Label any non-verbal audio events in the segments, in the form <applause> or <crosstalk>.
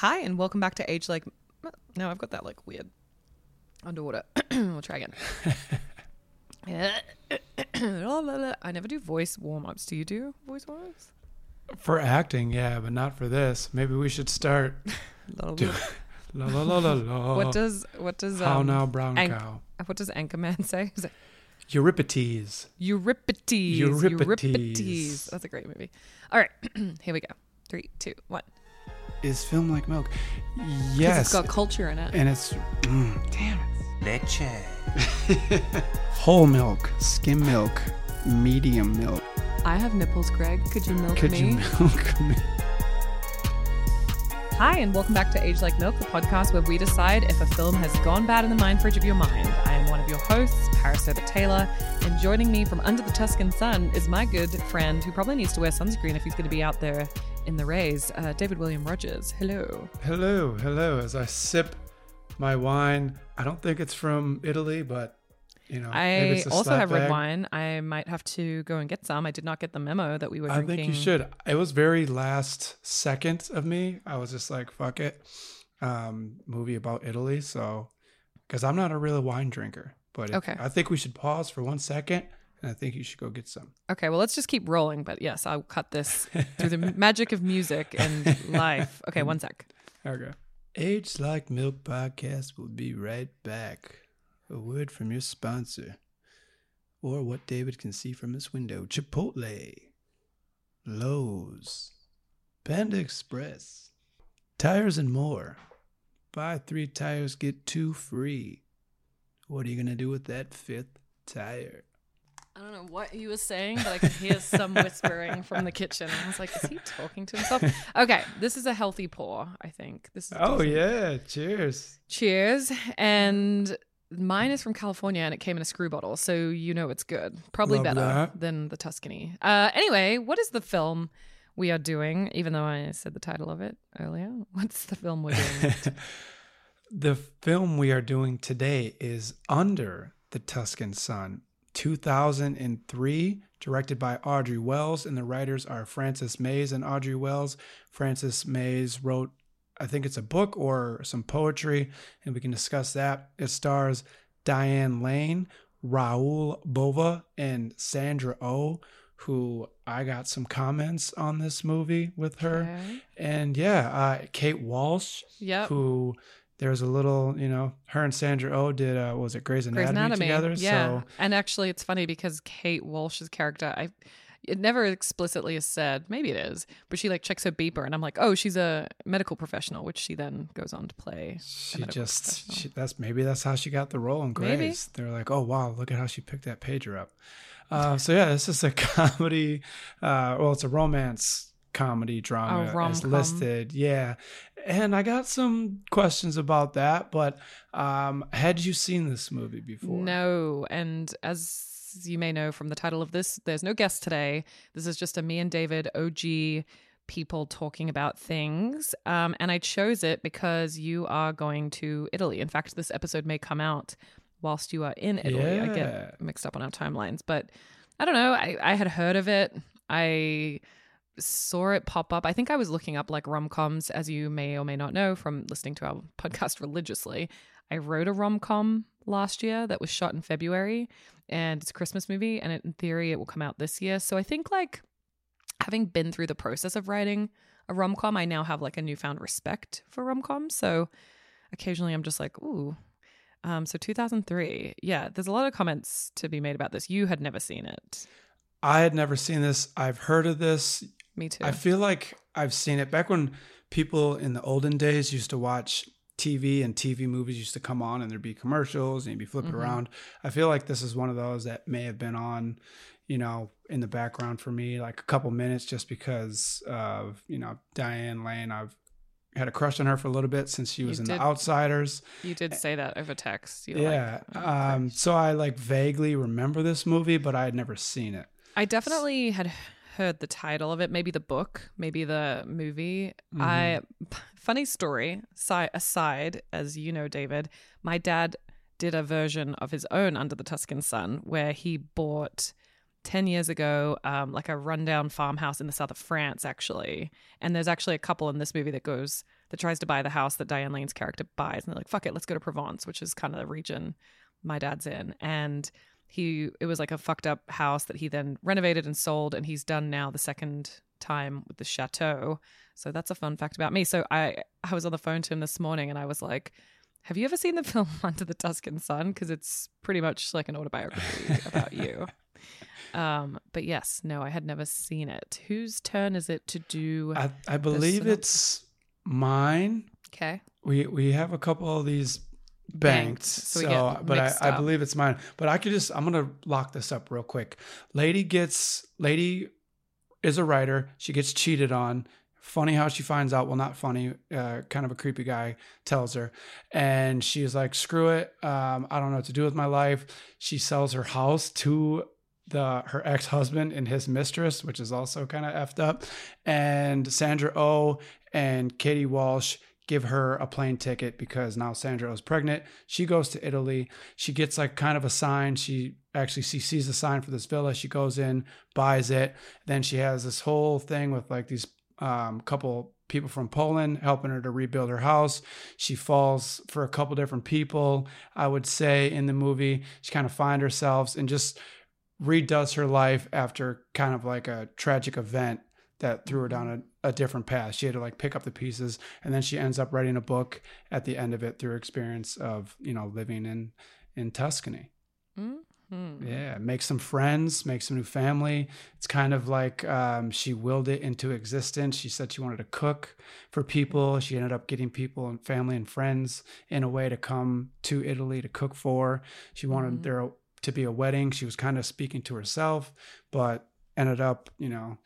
Hi, and welcome back to Age Like. No, I've got that like weird underwater. <clears throat> we'll try again. <laughs> I never do voice warm ups. Do you do voice warm ups? For acting, yeah, but not for this. Maybe we should start. <laughs> do- <laughs> la la la la la. What does what does How um, now, brown Anch- cow? what does Anchorman say? Is it Euripides. Euripides? Euripides. That's a great movie. All right, <clears throat> here we go. Three, two, one. Is film like milk? Yes. it's got culture in it. and it's mm, damn it. Leche. <laughs> Whole milk, skim milk, medium milk. I have nipples, Greg. Could you milk Could me? you milk me? Hi, and welcome back to Aged Like Milk, the podcast where we decide if a film has gone bad in the mind fridge of your mind. I am one of your hosts, Paris Sober Taylor, and joining me from under the Tuscan sun is my good friend who probably needs to wear sunscreen if he's going to be out there in the rays, uh, David William Rogers. Hello. Hello, hello. As I sip my wine, I don't think it's from Italy, but you know, maybe I it's a also have red wine. I might have to go and get some. I did not get the memo that we were I drinking. think you should. It was very last second of me. I was just like, fuck it. Um, movie about Italy. So, because I'm not a real wine drinker, but Okay. I think we should pause for one second and I think you should go get some. Okay, well, let's just keep rolling. But yes, I'll cut this through the <laughs> magic of music and life. Okay, one sec. Okay. Aged Like Milk podcast will be right back. A word from your sponsor, or what David can see from his window Chipotle, Lowe's, Panda Express, tires and more. Buy three tires, get two free. What are you going to do with that fifth tire? I don't know what he was saying, but I could hear some whispering from the kitchen. I was like, is he talking to himself? Okay, this is a healthy pour, I think. This is Oh, decent. yeah. Cheers. Cheers. And mine is from California and it came in a screw bottle, so you know it's good. Probably Love better that. than the Tuscany. Uh, anyway, what is the film we are doing? Even though I said the title of it earlier, <laughs> what's the film we're doing? <laughs> the film we are doing today is Under the Tuscan Sun, 2003, directed by Audrey Wells, and the writers are Frances Mayes and Audrey Wells. Frances Mayes wrote, I think it's a book or some poetry, and we can discuss that. It stars Diane Lane, Raoul Bova, and Sandra Oh, who I got some comments on this movie with her. Okay. And yeah, uh, Kate Walsh, Yep. who there's a little, you know, her and Sandra Oh did, uh, what was it Grey's Anatomy, Grey's Anatomy. together? Yeah. So And actually, it's funny because Kate Walsh's character, I it never explicitly is said, maybe it is, but she like checks her beeper, and I'm like, oh, she's a medical professional, which she then goes on to play. she just, she, that's maybe that's how she got the role in Grey's. They're like, oh wow, look at how she picked that pager up. Uh, so yeah, this is a <laughs> comedy. Uh, well, it's a romance comedy drama rom-com. listed. Yeah, and I got some questions about that. But um, had you seen this movie before? No, and as you may know from the title of this, there's no guest today. This is just a me and David OG people talking about things. Um, and I chose it because you are going to Italy. In fact, this episode may come out whilst you are in Italy. I get mixed up on our timelines, but I don't know. I, I had heard of it. I saw it pop up. I think I was looking up like rom coms, as you may or may not know from listening to our <laughs> podcast religiously. I wrote a rom com last year that was shot in February, and it's a Christmas movie, and in theory, it will come out this year. So I think like having been through the process of writing a rom com, I now have like a newfound respect for rom coms. So occasionally, I'm just like, ooh. Um, so 2003, yeah. There's a lot of comments to be made about this. You had never seen it. I had never seen this. I've heard of this. Me too. I feel like I've seen it back when people in the olden days used to watch TV and TV movies used to come on and there'd be commercials and you'd be flipping Mhm. around. I feel like this is one of those that may have been on, you know, in the background for me, like a couple minutes just because of, you know, Diane Lane. I've had a crush on her for a little bit since she was You in did. The Outsiders. You did say that over text. You yeah. Like, oh, um, so I like vaguely remember this movie, but I had never seen it. I definitely had heard the title of it, maybe the book, maybe the movie. Mm-hmm. I <laughs> funny story si- aside, as you know, David, my dad did a version of his own Under the Tuscan Sun where he bought 10 years ago um, like a rundown farmhouse in the south of France actually and there's actually a couple in this movie that goes that tries to buy the house that Diane Lane's character buys, and they're like, "Fuck it, let's go to Provence," which is kind of the region my dad's in, and he it was like a fucked up house that he then renovated and sold, and he's done now the second time with the chateau. So that's a fun fact about me. So I I was on the phone to him this morning, and I was like. Have you ever seen the <laughs> film Under the Tuscan Sun? Because it's pretty much like an autobiography <laughs> about you. Um, but yes, no, I had never seen it. Whose turn is it to do? I, I believe it's mine. Okay. We we have a couple of these banked, so so, get but I, I believe it's mine. But I could just I'm gonna lock this up real quick. Lady gets lady is a writer. She gets cheated on. Funny how she finds out. Well, not funny. Uh, kind of a creepy guy tells her, and she's like, "Screw it. Um, I don't know what to do with my life." She sells her house to the her ex husband and his mistress, which is also kind of effed up. And Sandra O and Katie Walsh give her a plane ticket because now Sandra is pregnant. She goes to Italy. She gets like kind of a sign. She actually she sees a sign for this villa. She goes in, buys it. Then she has this whole thing with like these um, couple people from Poland helping her to rebuild her house. She falls for a couple different people. I would say in the movie, she kind of finds herself and just redoes her life after kind of like a tragic event that threw her down a, different path. She had to like pick up the pieces and then she ends up writing a book at the end of it through experience of, you know, living in in Tuscany. Mhm. Yeah, make some friends, make some new family. It's kind of like um, she willed it into existence. She said she wanted to cook for people. She ended up getting people and family and friends in a way to come to Italy to cook for. She wanted Mhm. there to be a wedding. She was kind of speaking to herself, but ended up, you know,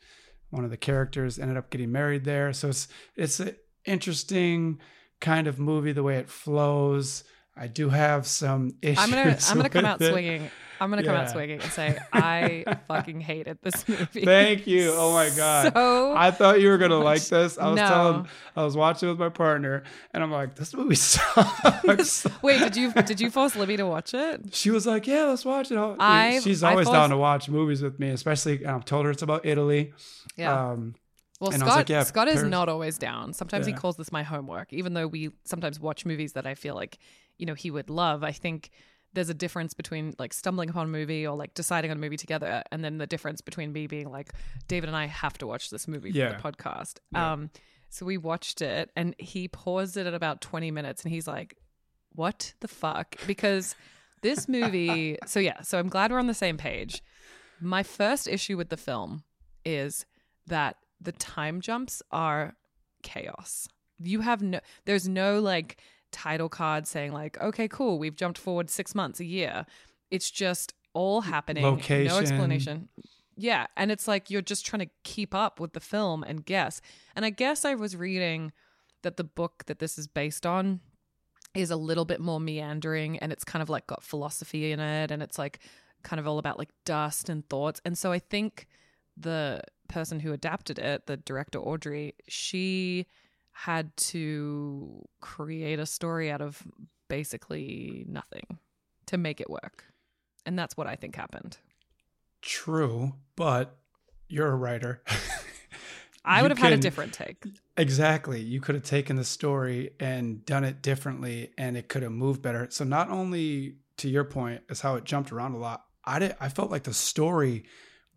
one of the characters ended up getting married there. So it's it's an interesting kind of movie the way it flows. I do have some issues. I'm gonna I'm <laughs> gonna come out it. swinging. I'm gonna come out swinging and say I <laughs> fucking hated this movie. Thank you. Oh my <laughs> god. So I thought you were gonna like this. I was No. telling, I was watching with my partner, and I'm like, "This movie <laughs> sucks." wait, did you did you force Libby to watch it? she was like, "Yeah, let's watch it." I've- She's always thought- down to watch movies with me, especially. I've told her it's about Italy. Yeah. Um, Well, And Scott like, yeah, Scott is not always down. Sometimes he calls this my homework, even though we sometimes watch movies that I feel like you know he would love. I think there's a difference between like stumbling upon a movie or like deciding on a movie together, and then the difference between me being like David and I have to watch this movie Yeah. for the podcast. Yeah. Um, so we watched it, and he paused it at about 20 minutes, and he's like, "What the fuck?" Because this <laughs> movie. so yeah, so I'm glad we're on the same page. My first issue with the film is that the time jumps are chaos. You have no there's no like title card saying like, okay, cool, we've jumped forward six months, a year. It's just all happening. No explanation. Yeah. And it's like you're just trying to keep up with the film and guess. And I guess I was reading that the book that this is based on is a little bit more meandering and it's kind of like got philosophy in it and it's like kind of all about like dust and thoughts. And so I think the person who adapted it, the director Audrey, she had to create a story out of basically nothing to make it work. And that's what I think happened. true, but you're a writer. <laughs> I would have had a different take. Exactly. You could have taken the story and done it differently and it could have moved better. So not only to your point is how it jumped around a lot. I did I felt like the story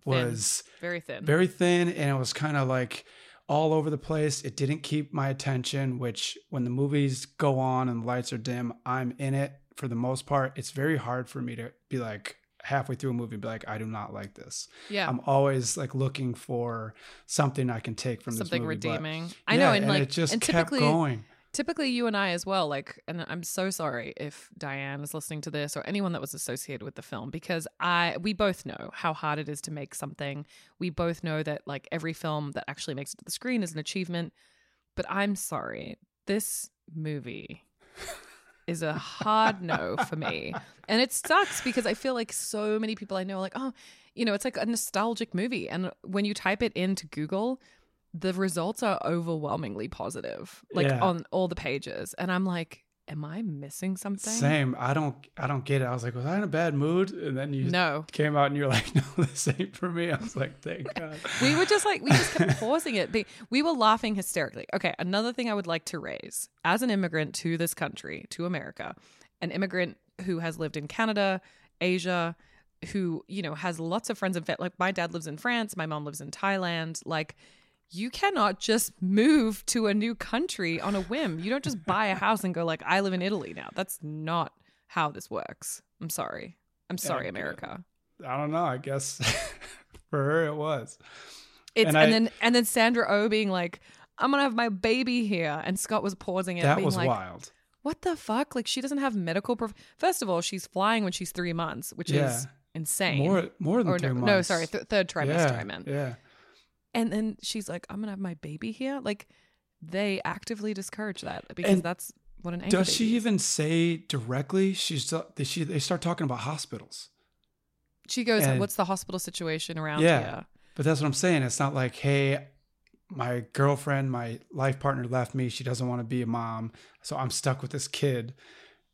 was Very thin. very thin and it was kind of like all over the place. It didn't keep my attention, which when the movies go on and the lights are dim, I'm in it for the most part. It's very hard for me to be like halfway through a movie and be like, I do not like this. yeah. I'm always like looking for something I can take from Something this movie. but- redeeming. I yeah, know, and, like it just and kept typically going. Typically you and I as well, like, and I'm so sorry if Diane is listening to this or anyone that was associated with the film because I we both know how hard it is to make something. We both know that like every film that actually makes it to the screen is an achievement. But I'm sorry, this movie is a hard no for me. <laughs> And it sucks because I feel like so many people I know are like, oh, you know, it's like a nostalgic movie. And when you type it into Google, the results are overwhelmingly positive, like Yeah. on all the pages. And I'm like, am I missing something? Same. I don't. I don't get it. I was like, was I in a bad mood? And then you No. came out and you're like, <laughs> no, this ain't for me. I was like, thank <laughs> God. We were just like, we just kept <laughs> pausing it. We were laughing hysterically. Okay, another thing I would like to raise as an immigrant to this country, to America, an immigrant who has lived in Canada, Asia, who, you know, has lots of friends and like my dad lives in France, my mom lives in Thailand. Like, you cannot just move to a new country on a whim. You don't just buy a house and go like, I live in Italy now. That's not how this works. I'm sorry. I'm sorry, America. I don't know. I guess <laughs> for her it was. It's And and, I- then and then Sandra O being like, "I'm gonna have my baby here," and Scott was pausing it, that being was like, wild. "What the fuck? Like she doesn't have medical. Prof- First of all, she's flying when she's three months, which Yeah. is insane. More more than or three no, months. no, sorry, th- third trimester. yeah, I meant. Yeah. And then she's like, "I'm gonna have my baby here." Like they actively discourage that because And that's what an Does she is. even say directly? She's uh, they she they start talking about hospitals. She goes, and- "What's the hospital situation around Yeah. here?" But that's what I'm saying. It's not like, hey, my girlfriend, my life partner left me. She doesn't want to be a mom, so I'm stuck with this kid,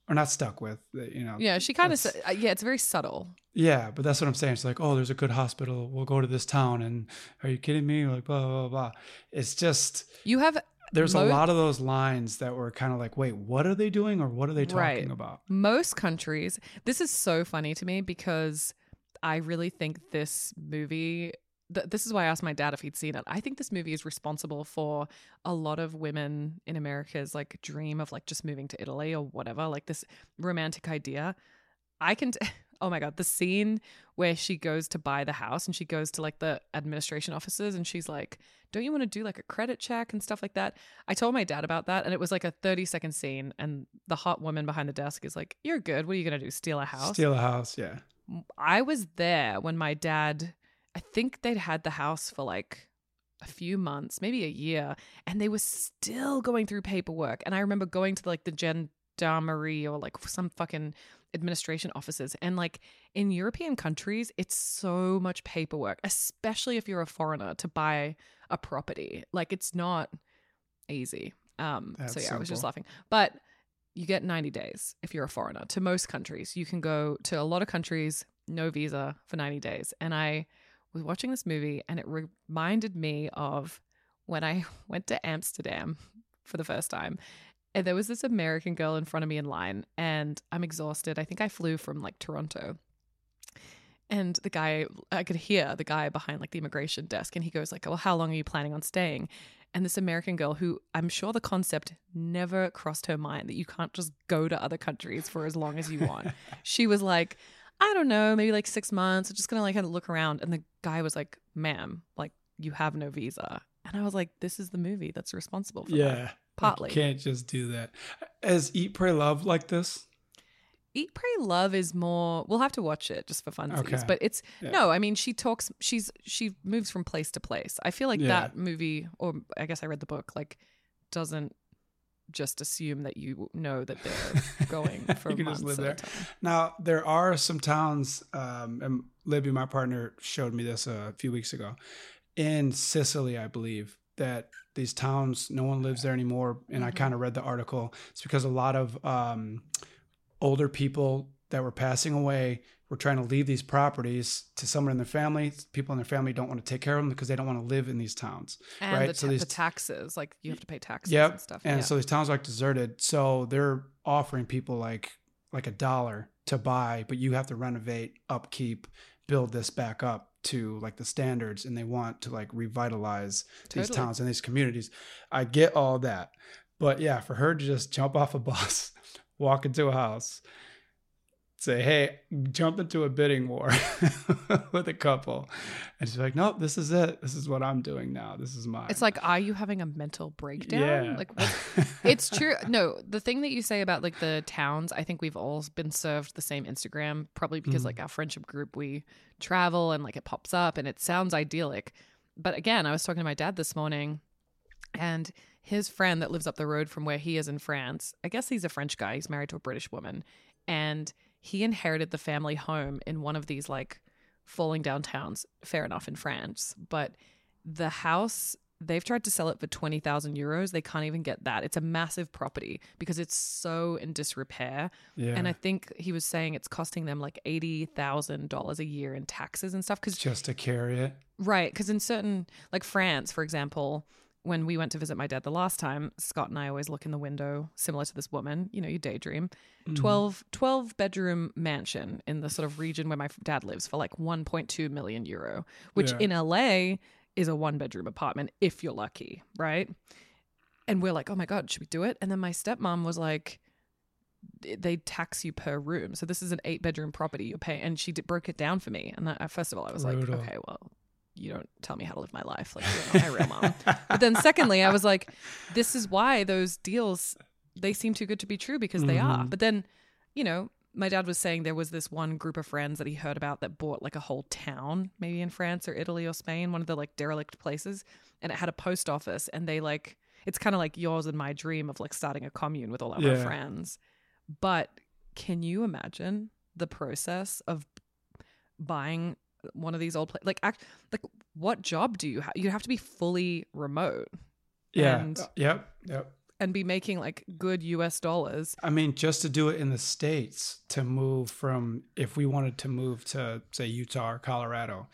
or not stuck with, you know. Yeah, she kind of. That's- Uh, yeah, it's very subtle. Yeah, but that's what I'm saying. It's like, oh, there's a good hospital. We'll go to this town, and are you kidding me? Like blah blah blah. It's just You have there's a lot of those lines that were kind of like, wait, what are they doing, or what are they talking Right. about? most countries this is so funny to me because i really think this movie th- this is why i asked my dad if he'd seen it i think this movie is responsible for a lot of women in america's like dream of like just moving to italy or whatever like this romantic idea i can t- <laughs> oh my god the scene where she goes to buy the house and she goes to like the administration offices and she's like don't you want to do like a credit check and stuff like that I told my dad about that, and it was like a 30 second scene. And the hot woman behind the desk is like, You're good. What are you going to do? Steal a house? Steal a house, yeah. I was there when my dad, I think they'd had the house for like a few months, maybe a year, and they were still going through paperwork. And I remember going to like the gendarmerie or like some fucking administration offices. And like in European countries, it's so much paperwork, especially if you're a foreigner to buy a property. Like it's not easy. Um, so yeah, I was just laughing. But you get 90 days if you're a foreigner to most countries. You can go to a lot of countries, no visa for 90 days. And I was watching this movie and it reminded me of when I <laughs> went to Amsterdam for the first time. And there was this American girl in front of me in line, and I'm exhausted. I think I flew from like Toronto. And the guy, I could hear the guy behind like the immigration desk, and he goes like, "Well, how long are you planning on staying?" And this American girl, who I'm sure the concept never crossed her mind that you can't just go to other countries for as long as you want. <laughs> she was like, "I don't know, maybe like six months. I'm just gonna like kind of look around." And the guy was like, "Ma'am, like you have no visa." And I was like, "This is the movie that's responsible for that." Yeah. Partly. You can't just do that. As Eat, Pray, Love like this? Eat, Pray, Love is more. We'll have to watch it just for funsies, Okay. but it's Yeah. no. I mean, she talks. She's she moves from place to place. I feel like Yeah. that movie, or I guess I read the book, like doesn't just assume that you know that they're <laughs> going for You can months just live there. Now, there are some towns, um, and Libby, my partner, showed me this a few weeks ago in Sicily, I believe, that these towns, no one lives there anymore. And I Mhm. kind of read the article. It's because a lot of um, older people that were passing away were trying to leave these properties to someone in their family. People in their family don't want to take care of them because they don't want to live in these towns. And Right, the, so these- the taxes, like you have to pay taxes Yep. and stuff. And yeah. so these towns are like deserted. So they're offering people like like a dollar to buy, but you have to renovate, upkeep, build this back up to like the standards and they want to like revitalize these towns and these communities. I get all that. But yeah, for her to just jump off a bus, <laughs> walk into a house, say, "Hey, jump into a bidding war <laughs> with a couple." And she's like, "Nope, this is it. This is what I'm doing now. This is mine." it's like, are you having a mental breakdown? yeah. Like, <laughs> it's true. No, the thing that you say about like the towns, I think we've all been served the same Instagram, probably because Mhm. like our friendship group, we travel and like it pops up and it sounds idyllic. But again, I was talking to my dad this morning and his friend that lives up the road from where he is in France, I guess he's a French guy, he's married to a British woman, and he inherited the family home in one of these like falling down towns, fair enough in France, but the house they've tried to sell it for 20,000 euros. They can't even get that. It's a massive property because it's so in disrepair. Yeah. And I think he was saying it's costing them like $80,000 a year in taxes and stuff. Because, just to carry it. right. Because in certain, like France, for example, when we went to visit my dad the last time, Scott and I always look in the window, similar to this woman, you know, you daydream. Mm-hmm. 12, 12 bedroom mansion in the sort of region where my dad lives for like 1.2 million euro, which Yeah. in LA is a one bedroom apartment if you're lucky, right? And we're like, oh my God, should we do it? And then my stepmom was like, they tax you per room. So this is an eight bedroom property you're paying. And she did, broke it down for me. And I, first of all, I was Brutal. like, okay, well, you don't tell me how to live my life. Like, you're my real mom. But then secondly, I was like, this is why those deals, they seem too good to be true because they are. Mhm. But then, you know, my dad was saying there was this one group of friends that he heard about that bought like a whole town, maybe in France or Italy or Spain, one of the like derelict places, and it had a post office. And they like, it's kind of like yours and my dream of like starting a commune with all of our friends. But can you imagine the process of buying one of these old places? Like, act, like what job do you have? You have to be fully remote Yeah. And- yep. Yep. and be making like good US dollars. I mean, just to do it in the States, to move from, if we wanted to move to, say, Utah or Colorado,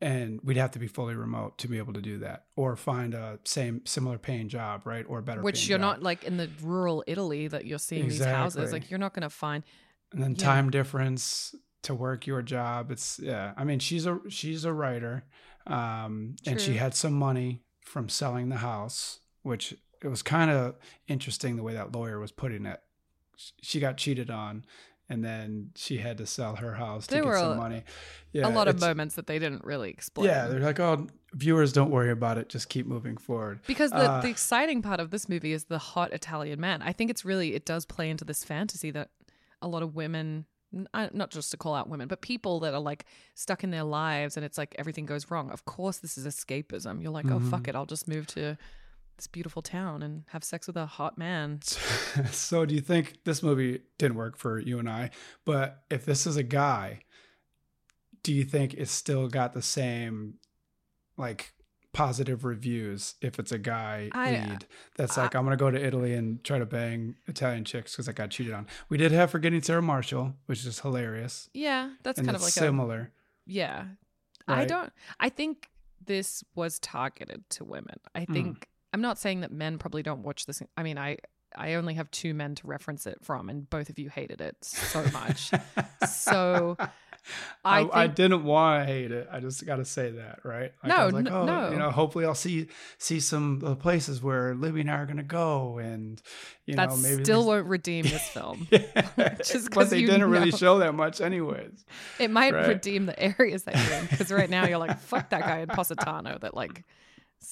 and we'd have to be fully remote to be able to do that or find a same, similar paying job, right? Or better. Which you're job. not like in the rural Italy that you're seeing these houses. Like you're not going to find. and then Yeah. time difference to work your job it's yeah i mean she's a she's a writer um and she had some money from selling the house which it was kind of interesting the way that lawyer was putting it she got cheated on and then she had to sell her house to get were some a- money yeah a lot of moments that they didn't really explain. yeah they're like oh viewers don't worry about it just keep moving forward Because the, Uh, the exciting part of this movie is the hot Italian man. I think it's really, it does play into this fantasy that a lot of women, not just to call out women, but people that are like stuck in their lives and it's like everything goes wrong. Of course, this is escapism. You're like, oh, Mm-hmm. fuck it. I'll just move to this beautiful town and have sex with a hot man. <laughs> so do you think this movie didn't work for you and I? But if this is a guy, do you think it's still got the same like positive reviews if it's a guy I- lead that's like I, am gonna go to Italy and try to bang Italian chicks because I got cheated on. We did have Forgetting Sarah Marshall, which is hilarious. Yeah, that's and kind of like a similar. Yeah. I don't I think this was targeted to women. I Hmm. think I'm not saying that men probably don't watch this. I mean, I I only have two men to reference it from and both of you hated it so much. <laughs> so I I, I didn't want to hate it. I just got to say that, right? Like, I No, was like, oh, no. You know, hopefully I'll see see some uh, places where Libby and I are gonna go, and you that know, maybe still won't redeem this film. <laughs> Yeah. <laughs> Just but they didn't really show that much, anyways. It might Right. redeem the areas that you're in because right now you're like, fuck that guy in Positano that like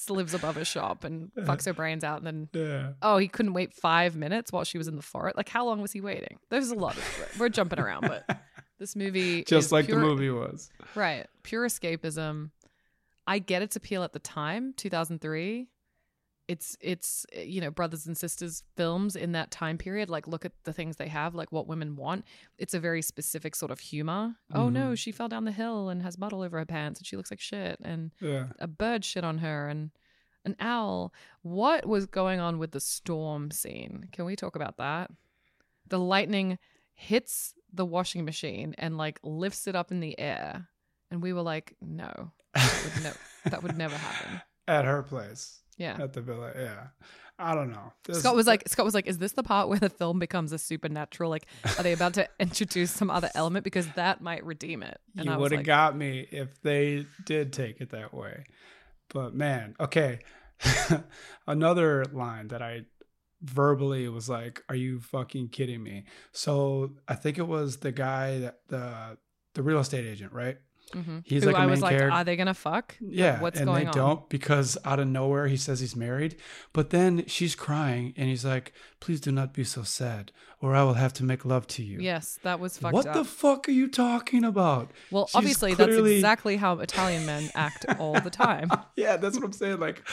lives above a shop and <laughs> fucks her brains out and then Yeah. oh, he couldn't wait five minutes while she was in the forest. Like, how long was he waiting? There's a lot of we're jumping around, but this movie <laughs> Just like pure- the movie was. right? Pure escapism. I get its appeal at the time, 2003. It's it's you know brothers and sisters films in that time period. Like, look at the things they have, like what women want. It's a very specific sort of humor. Oh no, mm-hmm. she fell down the hill and has mud all over her pants, and she looks like shit, and Yeah. a bird shit on her and an owl. What was going on with the storm scene? Can we talk about that? The lightning hits the washing machine and like lifts it up in the air. And we were like, no, that would, no, <laughs> that would never happen. At her place, Yeah. at the villa. Yeah. I don't know. This- Scott was like, Scott was like, is this the part where the film becomes a supernatural? Like, are they about to <laughs> introduce some other element because that might redeem it? And you I would have like, got me if they did take it that way. But man, okay. <laughs> Another line that I verbally it was like, "Are you fucking kidding me?" So I think it was the guy that the the real estate agent, right? mhm. He's Who like a I main was like, character. are they gonna fuck? Yeah, what's and going they on? don't because out of nowhere he says he's married, but then she's crying and he's like, "Please do not be so sad, or I will have to make love to you." Yes, that was fucked what up. the fuck are you talking about? Well, She's obviously, that's exactly how Italian men act all the <laughs> time. yeah, that's what I'm saying. Like,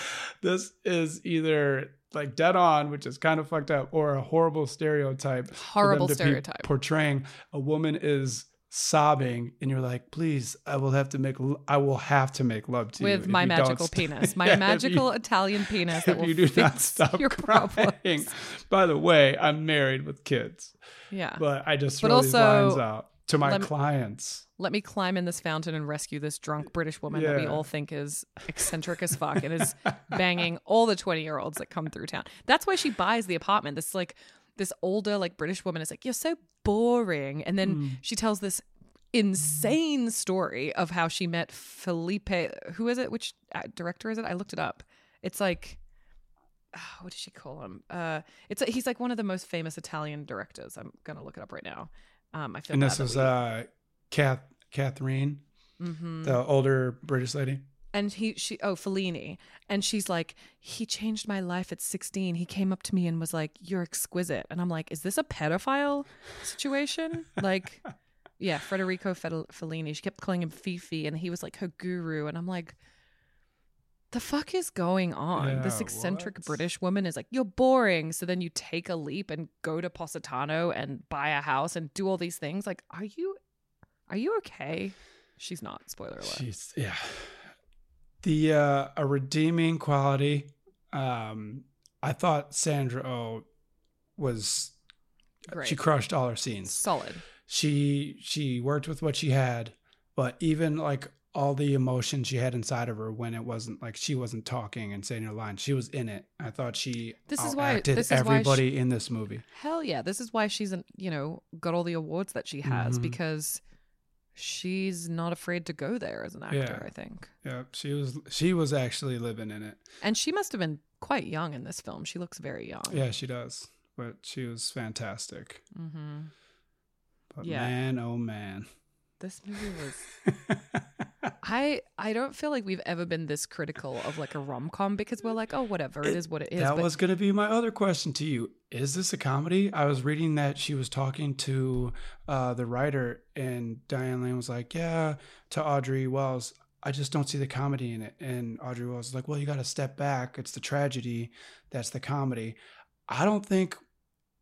this is either like dead on, which is kind of fucked up, or a horrible stereotype. Horrible stereotype. portraying a woman is sobbing, and you're like, "Please, I will have to make. I will have to make love to you with my you magical penis, <laughs> my Yeah, if you- magical Italian penis that will you do not stop your crying. problems. By the way, I'm married with kids, Yeah. but I just But also, lines out to my let me- clients. Let me climb in this fountain and rescue this drunk British woman that we all think is eccentric as fuck and is banging all the 20 year olds that come through town. That's why she buys the apartment. This like this older like British woman is like, You're so boring. And then Mm. she tells this insane story of how she met Felipe. Who is it? Which uh, director is it? I looked it up. It's like ah, what does she call him? Uh, it's he's like one of the most famous Italian directors. I'm gonna look it up right now. Um, I feel And this is we- uh, Kath, Catherine, Mhm. the older British lady. and he she oh Fellini. And she's like he changed my life at 16 he came up to me and was like you're exquisite and I'm like is this a pedophile situation? <laughs> Like yeah Federico Fel- Fellini. She kept calling him Fifi and he was like her guru. And I'm like the fuck is going on this eccentric what? British woman is like you're boring so then you take a leap and go to Positano and buy a house and do all these things like are you are you okay she's not spoiler alert She's yeah. The uh a redeeming quality. Um I thought Sandra Oh was Great. she crushed all her scenes. solid She she worked with what she had, but even like all the emotion she had inside of her when it wasn't like she wasn't talking and saying her lines, she was in it. I thought she This is why- this is why everybody in this movie. Hell yeah. This is why she's, an, you know, got all the awards that she has Mhm. because she's not afraid to go there as an actor, Yeah. I think. Yeah, she was she was actually living in it. And she must have been quite young in this film. She looks very young. Yeah, she does. But she was fantastic. Mm-hmm. But Yeah. man, oh man. This movie was. <laughs> I I don't feel like we've ever been this critical of like a rom com because we're like, oh, whatever, it is what it is. that but was going to be my other question to you. Is this a comedy? I was reading that she was talking to uh, the writer, and Diane Lane was like, "Yeah," to Audrey Wells. I just don't see the comedy in it. And Audrey Wells was like, "Well, you got to step back. It's the tragedy that's the comedy." I don't think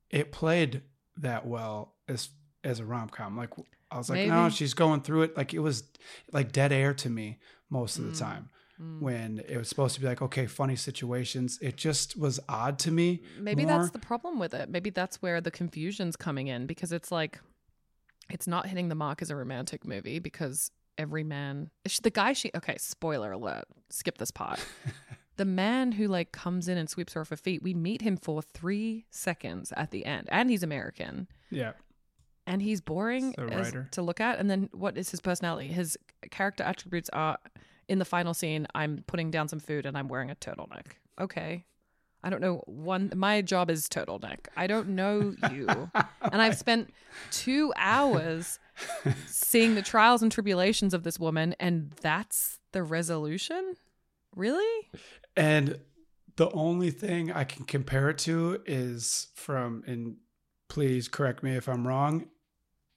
it played that well as as a rom com. Like I was like, no, she's going through it. Like it was like dead air to me most of the Mm. time Mm. when it was supposed to be like okay funny situations it just was odd to me maybe more. that's the problem with it. Maybe that's where the confusion's coming in because it's like it's not hitting the mark as a romantic movie because every man the guy she okay, spoiler alert. Skip this part. <laughs> the man who like comes in and sweeps her off her feet, we meet him for 3 seconds at the end and he's American yeah and he's boring as- to look at and then what is his personality? His character attributes are in the final scene, I'm putting down some food and I'm wearing a turtleneck. Okay. I don't know one my job is turtleneck. I don't know you. <laughs> and I've spent 2 hours seeing the trials and tribulations of this woman and that's the resolution? Really? and the only thing i can compare it to is from and please correct me if i'm wrong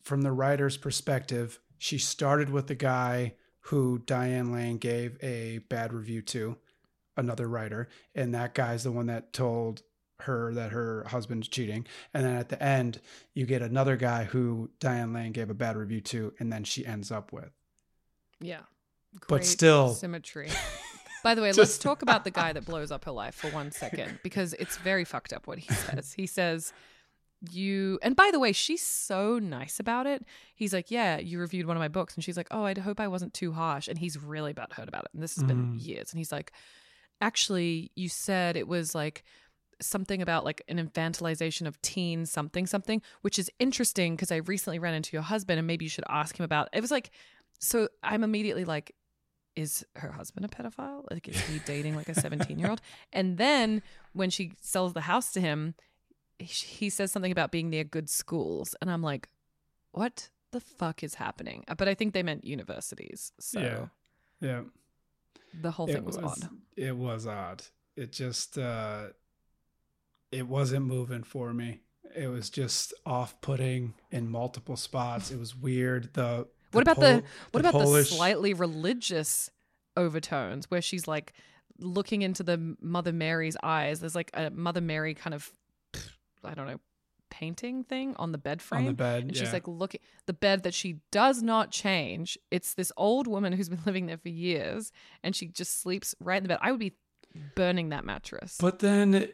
from the writer's perspective she started with the guy who diane lane gave a bad review to another writer and that guy's the one that told her that her husband's cheating and then at the end you get another guy who diane lane gave a bad review to and then she ends up with Yeah. But still- symmetry. By the way, <laughs> let's talk about the guy that blows up her life for one second because it's very fucked up what he says. He says, You, and by the way, she's so nice about it. He's like, Yeah, you reviewed one of my books. And she's like, Oh, I hope I wasn't too harsh. And he's really butthurt about it. And this has been Mhm. years. And he's like, Actually, you said it was like, Something about like an infantilization of teens, something, something, which is interesting because I recently ran into your husband and maybe you should ask him about it. was like, so I'm immediately like, is her husband a pedophile? Like, is he dating like a 17 year old? And then when she sells the house to him, he- says something about being near good schools. And I'm like, what the fuck is happening? But I think they meant universities. So Yeah. yeah the whole thing was, odd. It was odd. It just uh it wasn't moving for me. It was just off-putting in multiple spots. It was weird. The, What about the Pol- what about Polish- the slightly religious overtones where she's like looking into the Mother Mary's eyes? There's like a Mother Mary kind of I don't know painting thing on the bed frame. on the bed. And yeah. she's like looking the bed that she does not change. It's this old woman who's been <laughs> living there for years, and she just sleeps right in the bed. I would be burning that mattress. But then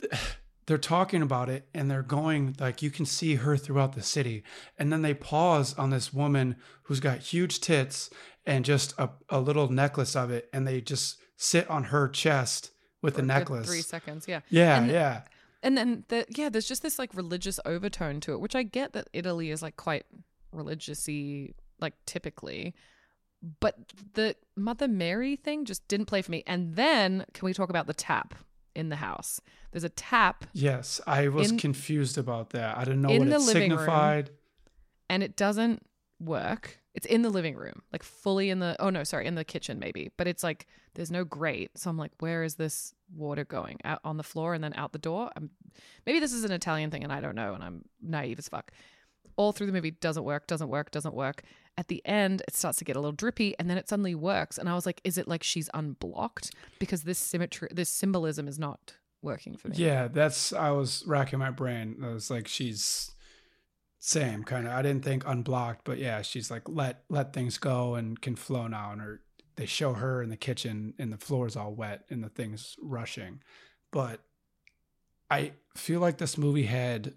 <sighs> they're talking about it and they're going like you can see her throughout the city. And then they pause on this woman who's got huge tits and just a, a little necklace of it. And they just sit on her chest with the necklace. three seconds, yeah. yeah, And- yeah. And then the yeah, there's just this like religious overtone to it, which I get that Italy is like quite religiousy, like typically. But the Mother Mary thing just didn't play for me. And then can we talk about the tap in the house? There's a tap Yes, I was In- confused about that. I didn't know what it living room. signified. and it doesn't work. It's in the living room, like fully in the oh no, sorry, in the kitchen maybe. But it's like there's no grate. So I'm like, where is this water going? Out on the floor and then out the door? I'm, maybe this is an Italian thing and I don't know and I'm naive as fuck. All through the movie doesn't work, doesn't work, doesn't work. At the end, it starts to get a little drippy and then it suddenly works. And I was like, is it like she's unblocked? Because this symmetry this symbolism is not working for me. Yeah, that's I was racking my brain. I was like, she's same kind of. I didn't think unblocked, but yeah, she's like let let things go and can flow now. And her they show her in the kitchen and the floor's all wet and the thing's rushing. But I feel like this movie had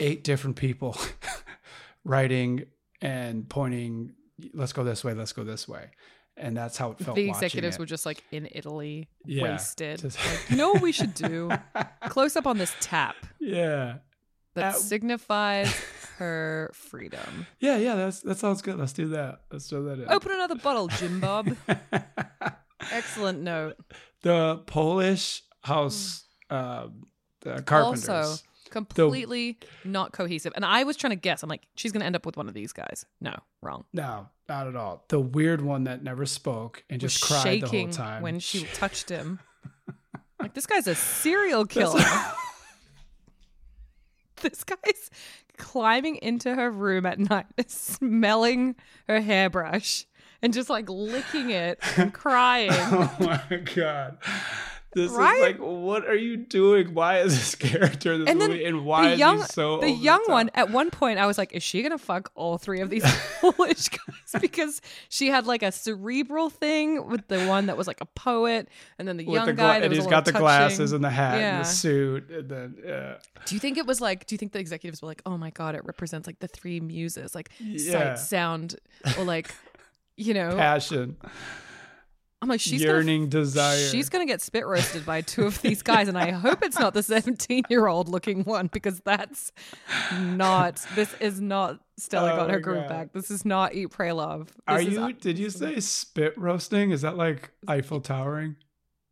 eight different people <laughs> writing and pointing. Let's go this way. Let's go this way. And that's how it felt. the executives were just like in Italy, Yeah, wasted. just- Like, you know what we should do? <laughs> Close up on this tap yeah. That Uh, signifies <laughs> her freedom. Yeah, yeah, that's that sounds good. Let's do that. Let's throw that in. Open another bottle, Jim Bob. <laughs> Excellent note. the Polish house uh, the carpenters. Also, completely not cohesive. And I was trying to guess. I'm like, she's going to end up with one of these guys. No, wrong. no, not at all. The weird one that never spoke and just was cried the whole time. when she <laughs> touched him. like, this guy's a serial killer. <laughs> this guy's climbing into her room at night, <laughs> smelling her hairbrush and just like licking it and <laughs> crying. oh my god. This Right? is like, what are you doing? Why is this <laughs> character in this And movie? And why the is young, he so the young top? one. At one point, I was like, "Is she gonna fuck all three of these <laughs> <laughs> Polish guys?" Because she had like a cerebral thing with the one that was like a poet, and then the With young the guy. gla- that and was he's got the glasses and the hat and the suit, and then yeah, Do you think it was like? Do you think the executives were like, "Oh my god, it represents like the three muses, like Yeah. sight, sound, or like, you know?" passion, I'm like, she's yearning desire. Gonna, she's gonna get spit roasted by two of these guys, and I hope it's not the <laughs> 17 year old looking one because that's not. This is not Stella Oh got her groove back. This is not Eat, Pray, Love. This Are you? Did you say spit roasting? Is that like Eiffel towering?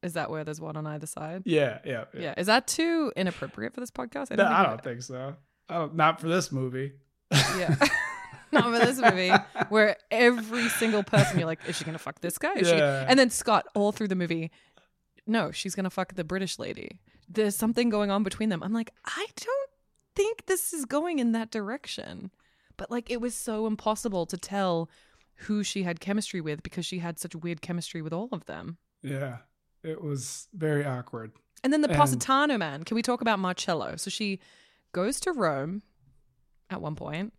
Is that where there's one on either side? Yeah, yeah, Yeah. Is that too inappropriate for this podcast? No, I don't think so. I don't, not for this movie. Yeah. <laughs> <laughs> <laughs> Not for this movie, where every single person you're like, is she gonna fuck this guy? Is she- Yeah. And then Scott, all through the movie, no, she's gonna fuck the British lady. There's something going on between them. I'm like, I don't think this is going in that direction. But like, it was so impossible to tell who she had chemistry with because she had such weird chemistry with all of them. Yeah, it was very awkward. And then the And- Positano man. Can we talk about Marcello? So she goes to Rome at one point.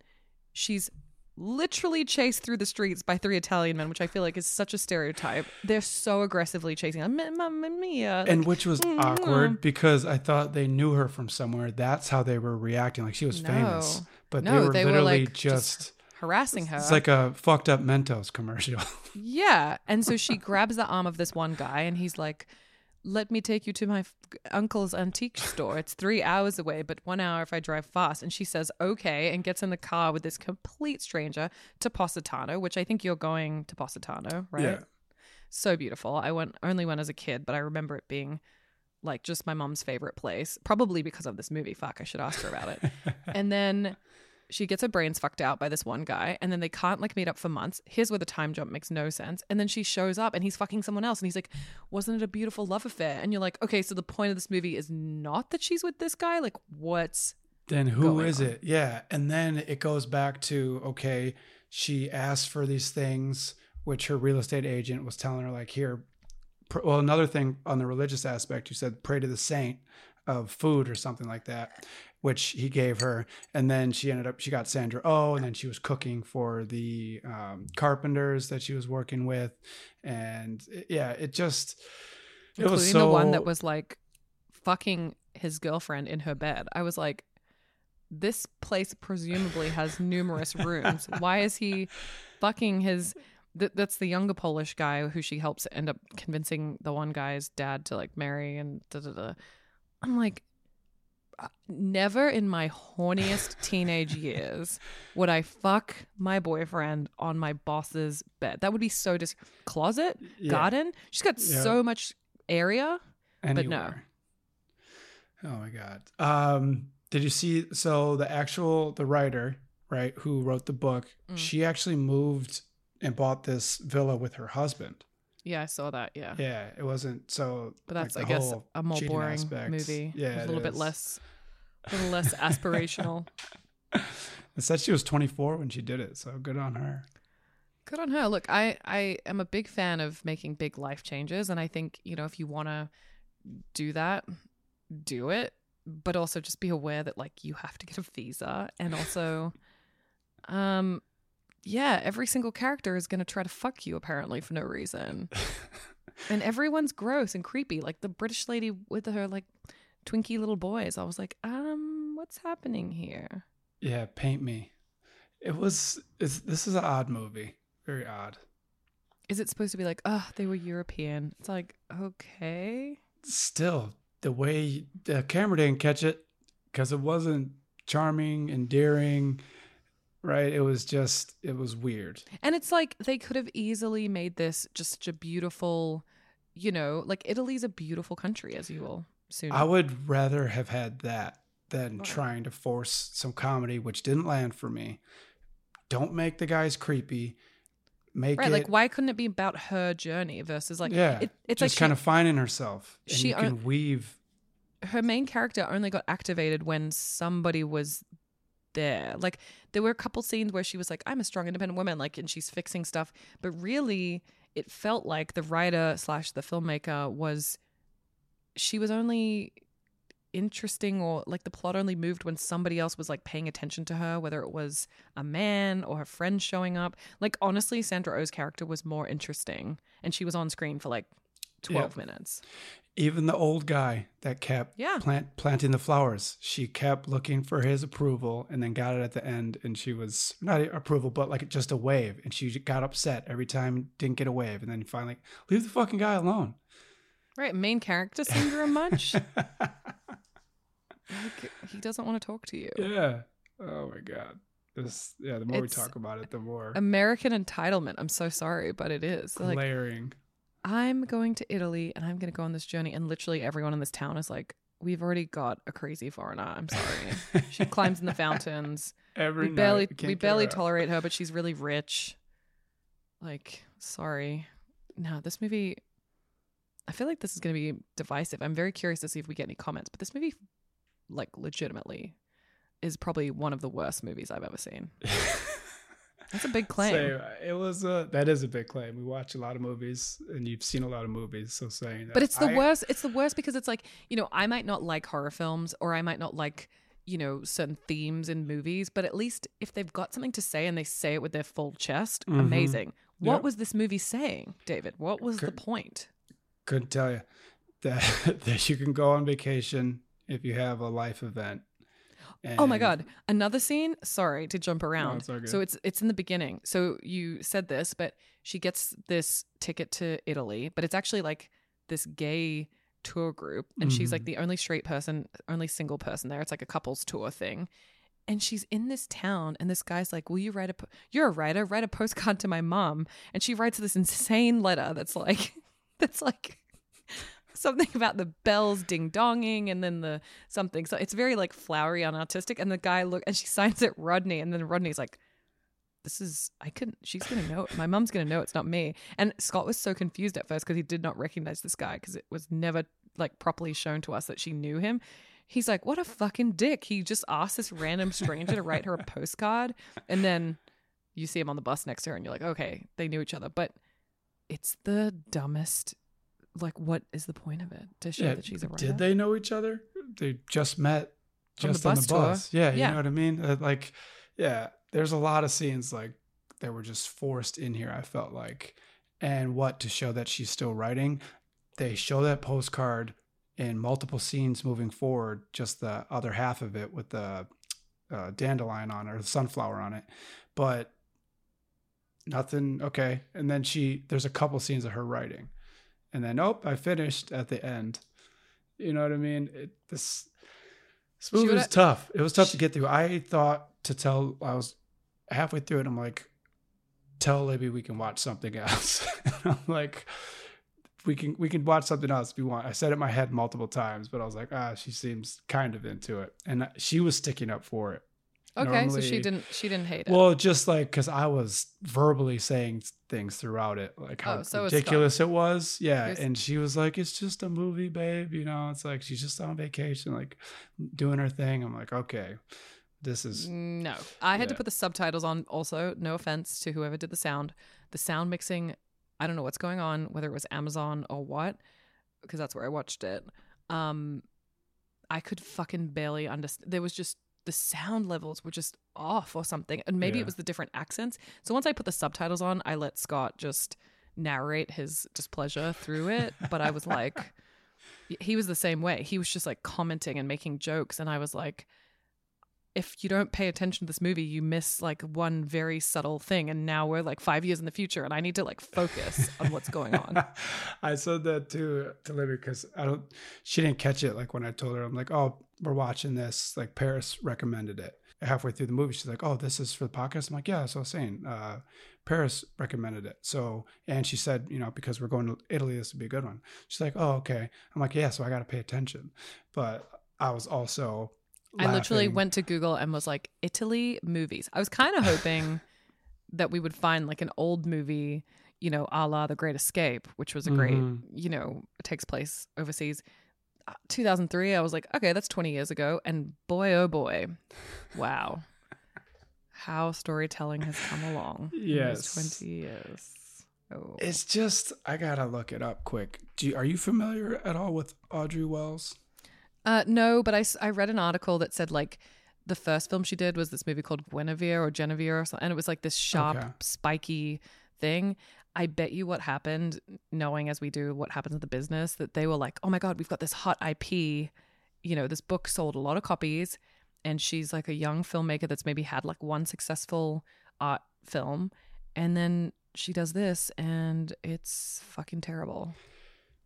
She's literally chased through the streets by three Italian men, which I feel like is such a stereotype. They're so aggressively chasing her. Mamma mia. And which was mm, awkward because I thought they knew her from somewhere. That's how they were reacting. Like she was famous, but No, they were they were, literally like, just just. harassing her. It's like a fucked up Mentos commercial. <laughs> Yeah. And so she grabs the arm of this one guy and he's like, let me take you to my f- uncle's antique store. It's three hours away, but one hour if I drive fast. And she says, okay, and gets in the car with this complete stranger to Positano, which I think you're going to Positano, right? Yeah. So beautiful. I went only went as a kid, but I remember it being like just my mom's favorite place, probably because of this movie. Fuck, I should ask her about it. <laughs> and then she gets her brains fucked out by this one guy, and then they can't like meet up for months. Here's where the time jump makes no sense. And then she shows up, and he's fucking someone else, and he's like, "Wasn't it a beautiful love affair?" And you're like, "Okay, so the point of this movie is not that she's with this guy. Like, what's then who is on. it? Yeah. And then it goes back to okay, she asked for these things, which her real estate agent was telling her, like, here. Well, another thing on the religious aspect, you said, pray to the saint. of food or something like that, which he gave her. And then she ended up she got Sandra Oh, and then she was cooking for the um, carpenters that she was working with, and yeah, it just it including was so the one that was like fucking his girlfriend in her bed. I was like, this place presumably has numerous rooms. Why is he fucking his? Th- that's the younger Polish guy who she helps end up convincing the one guy's dad to like marry and da da da. I'm like, never in my horniest teenage years would I fuck my boyfriend on my boss's bed. That would be so dis closet yeah, garden. She's got Yeah. so much area. but no. Oh my god. Um, did you see? So the actual the writer, right, who wrote the book, Mm. she actually moved and bought this villa with her husband. Yeah, I saw that. Yeah. Yeah, it wasn't so. But that's, like, I guess, a more boring aspect. movie. Yeah, a it little bit less, a little less aspirational. <laughs> It said she was 24 when she did it, so good on her. Good on her. Look, I I am a big fan of making big life changes, and I think you know if you want to do that, do it. But also just be aware that like you have to get a visa, and also, um, yeah, every single character is gonna try to fuck you apparently for no reason. <laughs> and everyone's gross and creepy. Like the British lady with her like twinky little boys. I was like, um, what's happening here? Yeah, paint me. It was. It's, this is an odd movie. Very odd. Is it supposed to be like, oh, they were European? It's like, okay. Still, the way the camera didn't catch it because it wasn't charming, endearing. Right? It was just. It was weird. And it's like they could have easily made this just such a beautiful, you know, like Italy's a beautiful country, as you will soon. I would rather have had that than Right. trying to force some comedy, which didn't land for me. Don't make the guys creepy. Make right? it Like, why couldn't it be about her journey versus like, yeah, it, it's just like kind she- of finding herself. And she can weave. her main character only got activated when somebody was there. Like there were a couple scenes where she was like, "I'm a strong, independent woman," like, and she's fixing stuff. But really, it felt like the writer slash the filmmaker was. She was only interesting or like the plot only moved when somebody else was like paying attention to her whether it was a man or her friend showing up like honestly sandra oh's character was more interesting and she was on screen for like 12 minutes Even the old guy that kept Yeah. plant planting the flowers, she kept looking for his approval, and then got it at the end. And she was not approval, but like just a wave. And she got upset every time didn't get a wave. And then finally, leave the fucking guy alone. Right main character syndrome much <laughs> Like, he doesn't want to talk to you. Yeah. Oh my god. This yeah, the more we talk about it, the more American entitlement. I'm so sorry, but it is. Like, glaring. I'm going to Italy and I'm going to go on this journey. And literally everyone in this town is like, we've already got a crazy foreigner. I'm sorry. she <laughs> climbs in the fountains. Every we barely night, we barely tolerate her, but she's really rich. Like, sorry. No, this movie I feel like this is going to be divisive. I'm very curious to see if we get any comments, but this movie like legitimately is probably one of the worst movies I've ever seen. <laughs> That's a big claim. Say, it was a that is a big claim. We watch a lot of movies, and you've seen a lot of movies. So saying that, But it's the I- worst. It's the worst because it's like, you know, I might not like horror films or I might not like, you know, certain themes in movies, but at least if they've got something to say and they say it with their full chest, Mhm. amazing. What Yep. was this movie saying, David? What was the point? Couldn't tell you that <laughs> that you can go on vacation if you have a life event. Oh my god, another scene. Sorry to jump around. it's so it's it's in the beginning. So you said this, but she gets this ticket to Italy, but it's actually like this gay tour group, and she's like Mhm. the only straight person, only single person there. It's like a couples tour thing. And she's in this town, and this guy's like, "Will you write a? Po- You're a writer. Write a postcard to my mom." And she writes this insane letter that's like, that's like <laughs> something about the bells ding donging and then the something. So it's very like flowery and artistic. And the guy look and she signs it Rodney, and then Rodney's like, "This is I couldn't. She's gonna know. My mom's gonna know it's not me." And Scott was so confused at first because he did not recognize this guy because it was never like properly shown to us that she knew him. He's like, "What a fucking dick!" He just asked this random stranger to write her a <laughs> postcard, and then you see him on the bus next to her, and you're like, "Okay, they knew each other." But it's the dumbest. Like, what is the point of it to show Yeah, that she's a writer? did they know each other? they just met On the just on bus the tour. bus. Yeah, you Yeah. know what I mean? Uh, Like, yeah, there's a lot of scenes like that were just forced in here. I felt like, and what to show that she's still writing, they show that postcard in multiple scenes moving forward. Just the other half of it with the uh, dandelion on it or the sunflower on it, but nothing. Okay, and then she there's a couple scenes of her writing, and then oh, I finished at the end. You know what I mean? It, this this movie was tough. It was tough to get through. I thought to tell I was halfway through it. I'm like, tell Libby we can watch something <laughs> else. I'm like, we can we can watch something else if you want. I said it in my head multiple times, but I was like, ah, she seems kind of into it, and she was sticking up for it. Okay, so she didn't she didn't hate it. Well, just like because I was verbally saying things throughout it, like how Oh, so ridiculous it was. Yeah, and she was like, "It's just a movie, babe." You know, it's like she's just on vacation, like doing her thing. I'm like, okay, this is No, I had to put the subtitles on. Also, no offense to whoever did the sound. The sound mixing, I don't know what's going on, whether it was Amazon or what, because that's where I watched it. Um, I could fucking barely understand. There was just the sound levels were just off or something, and maybe Yeah. it was the different accents. So once I put the subtitles on, I let Scott just narrate his displeasure through it. But I was like, <laughs> he was the same way. He was just like commenting and making jokes, and I was like if you don't pay attention to this movie, you miss like one very subtle thing. And now we're like five years in the future, and I need to like focus on what's going on. <laughs> I said that to to Libby because I don't. She didn't catch it. Like when I told her, I'm like, "Oh, we're watching this." Like Paris recommended it. Halfway through the movie, she's like, "Oh, this is for the podcast." I'm like, "Yeah." So I was saying, uh, Paris recommended it. So and she said, you know, because we're going to Italy, this would be a good one. She's like, "Oh, okay." I'm like, "Yeah." So I got to pay attention. But I was also. I literally went to Google and was like, Italy movies. I was kind of <laughs> hoping that we would find like an old movie, you know, a la The Great Escape, which was a great, Mhm. you know, takes place overseas. Uh, 2003, I was like, okay, that's 20 years ago. And boy, oh boy, wow. How storytelling has come along Yes. those 20 years. Oh. It's just I gotta look it up quick. Do you, are you familiar at all with Audrey Wells? Uh, no, but I, I read an article that said like the first film she did was this movie called Guinevere or Genevieve or something, and it was like this sharp, Okay. spiky thing. I bet you what happened, knowing as we do what happens in the business, that they were like, oh my God, we've got this hot IP. You know, this book sold a lot of copies, and she's like a young filmmaker that's maybe had like one successful art film, and then she does this, and it's fucking terrible.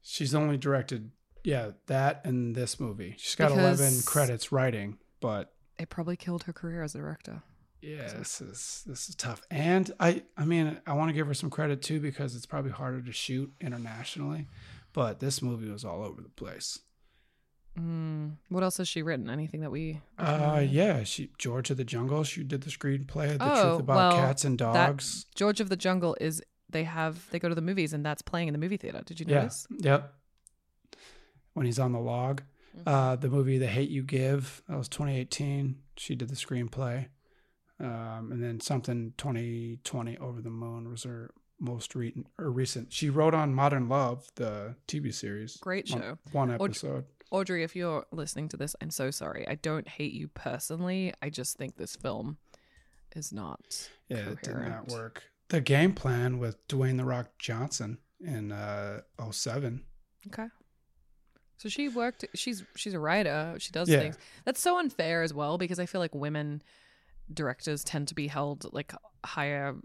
She's only directed, yeah, that and this movie. She's got 11 credits writing, but It probably killed her career as a director. Yeah, this is this is tough. And I I mean, I want to give her some credit too because it's probably harder to shoot internationally, but this movie was all over the place. Mm. What else has she written? Anything that we? Uh yeah, she George of the Jungle, she did the screenplay, The Oh, Truth About well, Cats and that- Dogs. George of the Jungle is they have they go to the movies and that's playing in the movie theater. Did you notice? yeah. Yep. When he's on the log. Mm-hmm. Uh, the movie The Hate You Give, that was 2018. She did the screenplay. Um, and then something 2020 Over the Moon was her most re- or recent. She wrote on Modern Love, the TV series. Great show. One, Or- episode. Audrey, if you're listening to this, I'm so sorry. I don't hate you personally. I just think this film is not. yeah, it did not work. The game plan with Dwayne The Rock Johnson in uh, 07. Okay. So she worked. She's she's a writer. She does Yeah. things. That's so unfair as well because I feel like women directors tend to be held like higher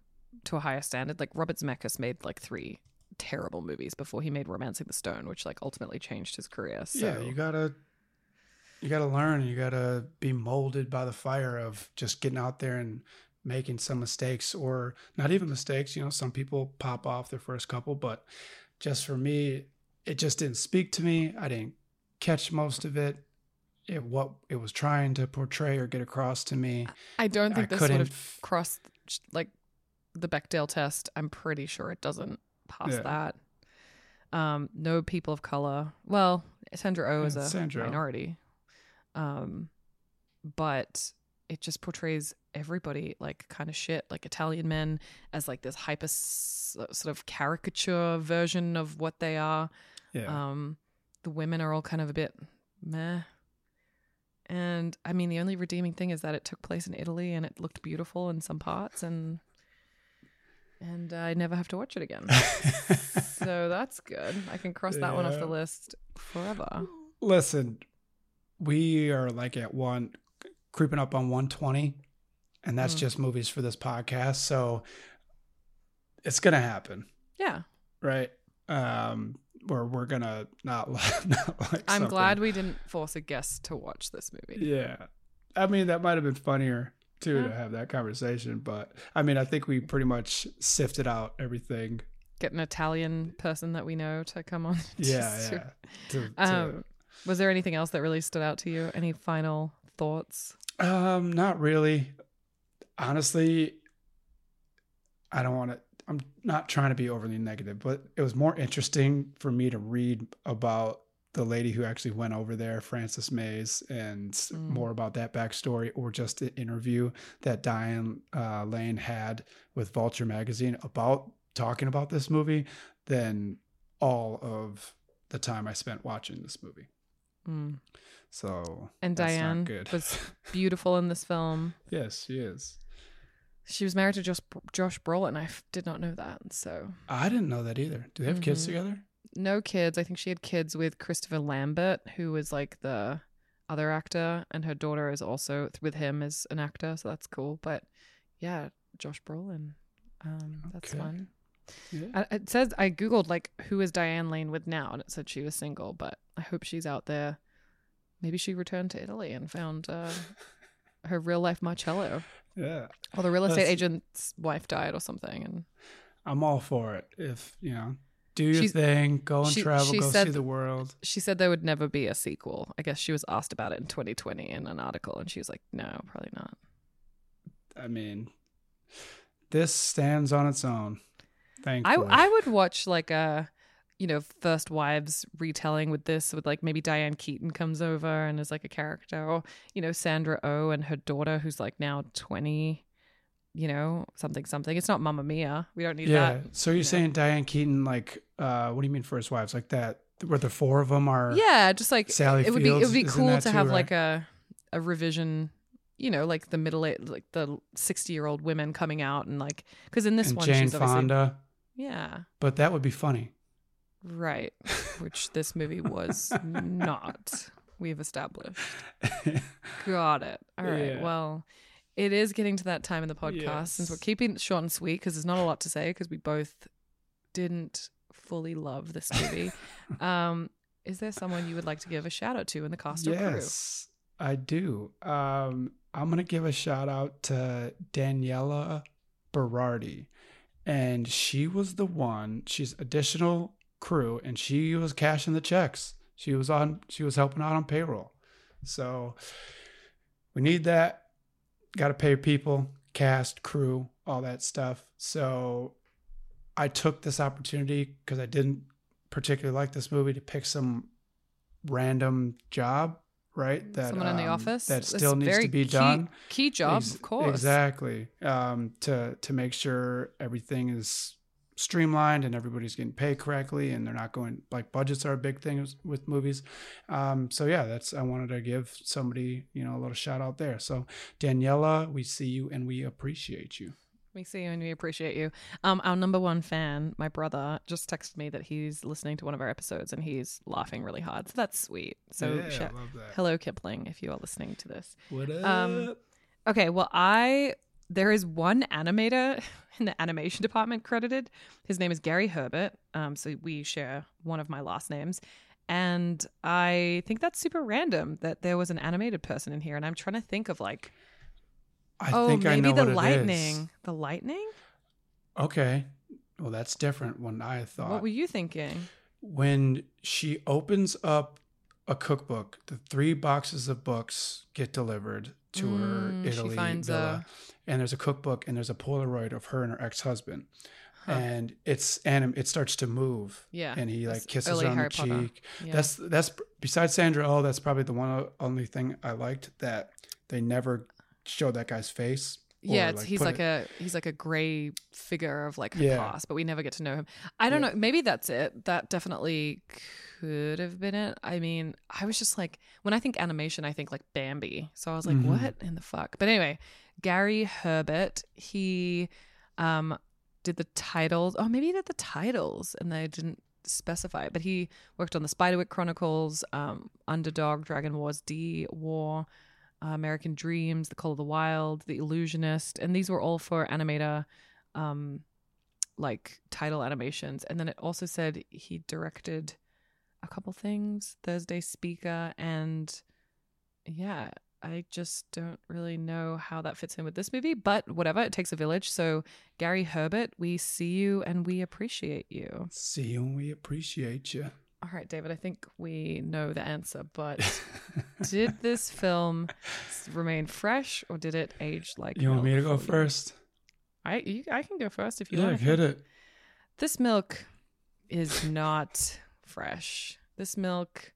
to a higher standard. Like Robert Zemeckis made like three terrible movies before he made Romancing the Stone, which like ultimately changed his career. So yeah, you gotta you gotta learn. You gotta be molded by the fire of just getting out there and making some mistakes, or not even mistakes. You know, some people pop off their first couple, but just for me, it just didn't speak to me. I didn't catch most of it. It what it was trying to portray or get across to me. I don't I think this would have f- crossed like the Bechdel test. I'm pretty sure it doesn't pass Yeah. that. Um, no people of color. Well, Sandra Oh is a Sandra minority. Um, but it just portrays everybody like kind of shit, like Italian men as like this hyper s- sort of caricature version of what they are. Yeah, Um, the women are all kind of a bit meh. And I mean, the only redeeming thing is that it took place in Italy and it looked beautiful in some parts, and and I never have to watch it again. <laughs> so that's good. I can cross that one off the list forever. Listen, we are like at one creeping up on 120, and that's Mm. just movies for this podcast. So it's gonna happen, Yeah, right? Um, where we're gonna not, <laughs> not like. I'm something. glad we didn't force a guest to watch this movie. Yeah, I mean that might have been funnier too to have that conversation, but I mean I think we pretty much sifted out everything. Get an Italian person that we know to come on. <laughs> Yeah, yeah. To, to- Um, was there anything else that really stood out to you? Any final thoughts? Um, not really. Honestly, I don't want to. I'm not trying to be overly negative, but it was more interesting for me to read about the lady who actually went over there, Frances Mayes, and Mm. more about that backstory, or just an interview that Diane uh, Lane had with Vulture magazine about talking about this movie, than all of the time I spent watching this movie. Mm. So And Diane good. was <laughs> beautiful in this film. yes, she is. She was married to Josh Josh Brolin. I f- did not know that. So I didn't know that either. Do they have kids Mhm. together? no kids. I think she had kids with Christopher Lambert, who was like the other actor, and her daughter is also with him as an actor. So that's cool. But yeah, Josh Brolin. Um, that's Okay. fun. Yeah. It says I googled like who is Diane Lane with now, and it said she was single. But I hope she's out there. Maybe she returned to Italy and found uh, <laughs> her real life Marcello, yeah. or the real estate That's- agent's wife died or something. And I'm all for it. If, you know, do your She's- thing, go and she- travel, she go said- see the world. she said there would never be a sequel. I guess she was asked about it in 2020 in an article, and she was like, "No, probably not." I mean, this stands on its own. I I would watch like a, you know, First Wives retelling with this, with like maybe Diane Keaton comes over and is like a character, or you know Sandra Oh and her daughter who's like now 20. You know, something something. It's not Mamma Mia. We don't need yeah. that. So you're know. saying Diane Keaton, like, uh, what do you mean first wives? Like that, where the four of them are. Yeah, just like Sally it would be it would be cool to too, have right? like a a revision, you know, like the middle age, like the sixty year old women coming out and like because in this and one Jane she's Fonda. yeah But that would be funny. Right, which this movie was not. We've established. <laughs> Got it. All right. Yeah. Well, it is getting to that time in the podcast since we're keeping it short and sweet because there's not a lot to say because we both didn't fully love this movie. <laughs> um, is there someone you would like to give a shout out to in the cast or crew? yes, I do. Um, I'm gonna give a shout out to Daniela Berardi, and she was the one. She's additional crew, and she was cashing the checks. She was on. She was helping out on payroll. So we need that. Got to pay people, cast, crew, all that stuff. So I took this opportunity because I didn't particularly like this movie to pick some random job, right? That Someone in the um, office that That's still needs very to be key- done. Key job, Ex- of course. Exactly. Um, to to make sure everything is streamlined and everybody's getting paid correctly and they're not going like budgets are a big thing with movies. Um, so yeah, that's I wanted to give somebody you know a little shout out there. So Daniela, we see you and we appreciate you. We see you and we appreciate you. Um, our number one fan, my brother, just texted me that he's listening to one of our episodes and he's laughing really hard. So that's sweet. So yeah, that. hello, Kipling, if you are listening to this. What up? Um, Okay, well, I there is one animator <laughs> in the animation department credited. His name is Gary Herbert. Um, so we share one of my last names, and I think that's super random that there was an animated person in here. And I'm trying to think of like, I oh, think I maybe know the what it is. lightning, the lightning. Okay. Well, that's different. When I thought What were you thinking? when she opens up a cookbook, the three boxes of books get delivered to Mm, her Italy finds villa, and there's a cookbook and there's a Polaroid of her and her ex-husband, Huh. and it's anim- it starts to move, Yeah, and he like kisses her on Harry the Potter. cheek. Yeah. That's that's besides Sandra Oh, that's probably the one only thing I liked that they never showed that guy's face. yeah, like, he's like it- a he's like a gray figure of like her Yeah. past, but we never get to know him. I don't Yeah. know. Maybe that's it. That definitely could have been it. I mean, I was just like, when I think animation, I think like Bambi. So I was like, Mhm. what in the fuck? But anyway, Gary Herbert, he um did the titles. Oh, maybe he did the titles, and they didn't specify. it, But he worked on the Spiderwick Chronicles, um, Underdog, Dragon Wars D, War. Uh, American Dreams, The Call of the Wild, The Illusionist, and these were all for animator, um, like title animations. And then it also said he directed a couple things, Thursday Speaker, and yeah, I just don't really know how that fits in with this movie, but whatever, it takes a village. So Gary Herbert, we see you and we appreciate you. See you and we appreciate you. All right, David, I think we know the answer, but <laughs> did this film remain fresh or did it age like you want me to go first? I you, I can go first if you Yeah, want. hit it. This milk is not fresh. This milk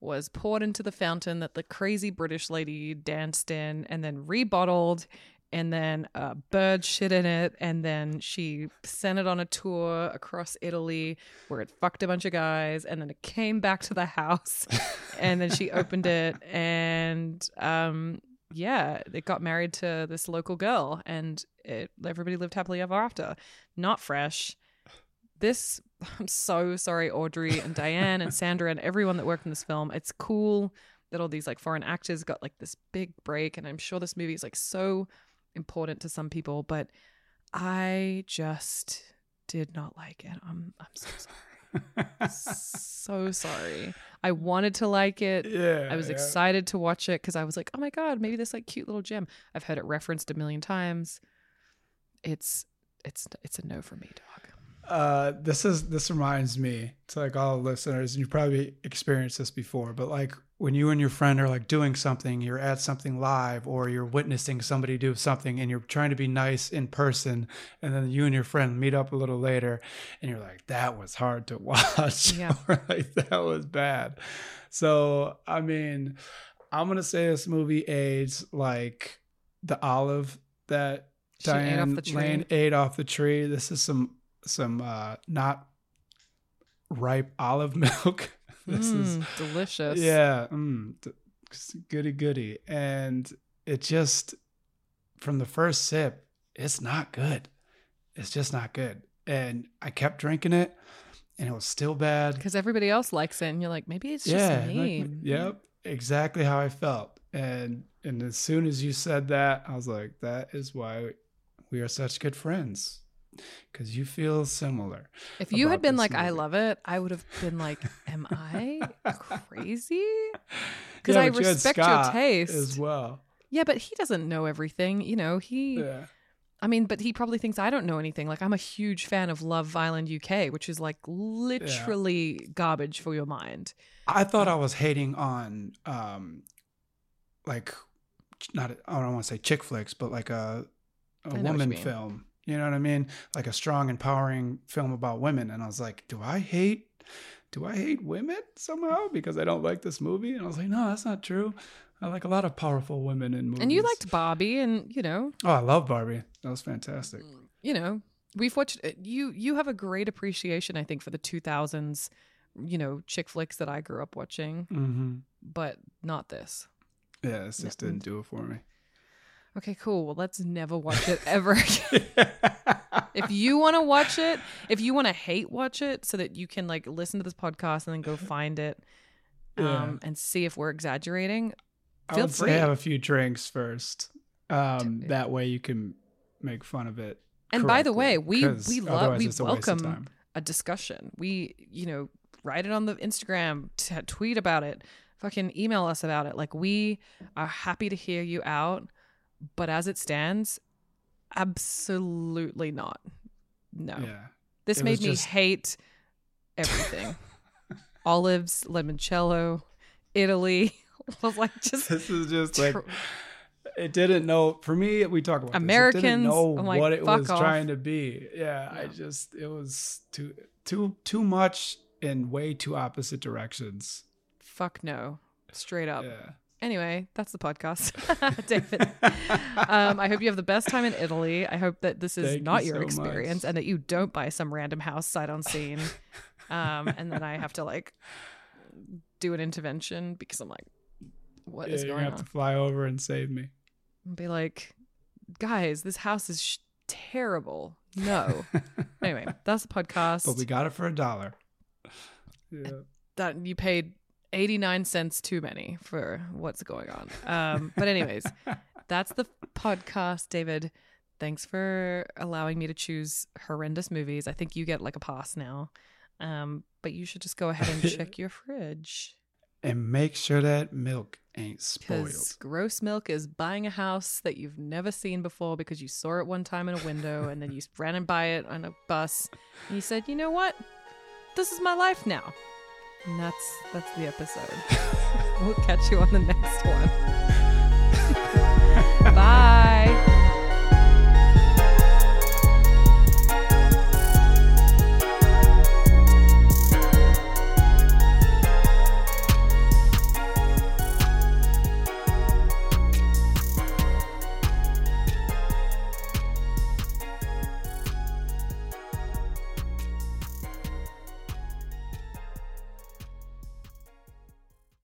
was poured into the fountain that the crazy British lady danced in and then rebottled and then a bird shit in it. And then she sent it on a tour across Italy where it fucked a bunch of guys and then it came back to the house <laughs> and then she opened it. And um yeah it got married to this local girl and it everybody lived happily ever after. Not fresh. This <laughs> i'm so sorry audrey and diane and sandra and everyone that worked in this film it's cool that all these like foreign actors got like this big break and i'm sure this movie is like so important to some people but i just did not like it i'm i'm so sorry <laughs> so sorry i wanted to like it yeah. I was yeah. excited to watch it because I was like, oh my god, maybe this like cute little gem. I've heard it referenced a million times. It's it's it's a no for me, dog. Uh, this is this reminds me to like all listeners, and you probably experienced this before, but like when you and your friend are like doing something, you're at something live, or you're witnessing somebody do something, and you're trying to be nice in person, and then you and your friend meet up a little later, and you're like, "That was hard to <laughs> watch," Yeah. <laughs> or like that was bad. So I mean, I'm gonna say this movie aids like the olive that She ate Diane tree. Lane ate off the tree. This is some some uh not ripe olive <laughs> milk. this is Mm, delicious. yeah, mm, goody goody, and it just from the first sip, it's not good. It's just not good, and I kept drinking it, and it was still bad. because everybody else likes it, and you're like, maybe it's just yeah, me. like, yep, exactly how I felt, and and as soon as you said that, I was like, that is why we are such good friends. Because you feel similar. If you had been like, I love it, I would have been like, am I crazy? <laughs> Because Yeah, I but you respect your taste. as well. Yeah, but he doesn't know everything. You know, he. Yeah. I mean, but he probably thinks I don't know anything. Like, I'm a huge fan of Love Island UK, which is like literally garbage for your mind. I thought I was hating on um like not I don't want to say chick flicks, but like a you woman film. You know what I mean? Like a strong, empowering film about women. And I was like, do I hate do I hate women somehow because I don't like this movie? And I was like, no, that's not true. I like a lot of powerful women in movies. And you liked Barbie, and you know, Oh, I love Barbie. That was fantastic. you know, we've watched uh, you. You have a great appreciation, I think, for the 2000s, you know, chick flicks that I grew up watching, hmm but not this. Yeah, this just didn't do it for me. Okay, cool. Well, let's never watch it <laughs> ever again. if you want to watch it, if you want to hate watch it so that you can like listen to this podcast and then go find it um, Yeah. and see if we're exaggerating, I feel would say free. have a few drinks first. Um, that way you can make fun of it. And by the way, we we love we it's a welcome a discussion. We you know write it on the Instagram, t- tweet about it, fucking email us about it. Like we are happy to hear you out, but as it stands, absolutely not. No, Yeah. this it made me just- hate everything. <laughs> Olives, limoncello, Italy <laughs> was like just This is just like it didn't know. For me, we talk about this, it Americans, didn't know like, what it was off. trying to be. Yeah, I just it was too too too much in way too opposite directions. fuck no, straight up. Yeah. Anyway, that's the podcast, <laughs> <laughs> David. um, I hope you have the best time in Italy. I hope that this is Thank you not your so experience much. and that you don't buy some random house sight unseen. um, and then I have to like do an intervention because I'm like, what Yeah, is you're going gonna have to fly over and save me. And be like, guys, this house is sh- terrible. No. <laughs> anyway, that's the podcast. But we got it for a dollar. Yeah. that you paid 89 cents too many for what's going on. Um, but anyways, <laughs> that's the podcast, David. Thanks for allowing me to choose horrendous movies. I think you get like a pass now. Um, but you should just go ahead and <laughs> check your fridge And make sure that milk ain't spoiled. gross milk is buying a house that you've never seen before because you saw it one time in a window and then you <laughs> ran and buy it on a bus and you said, you know what? This is my life now. And that's that's the episode. <laughs> we'll catch you on the next one. <laughs> Bye.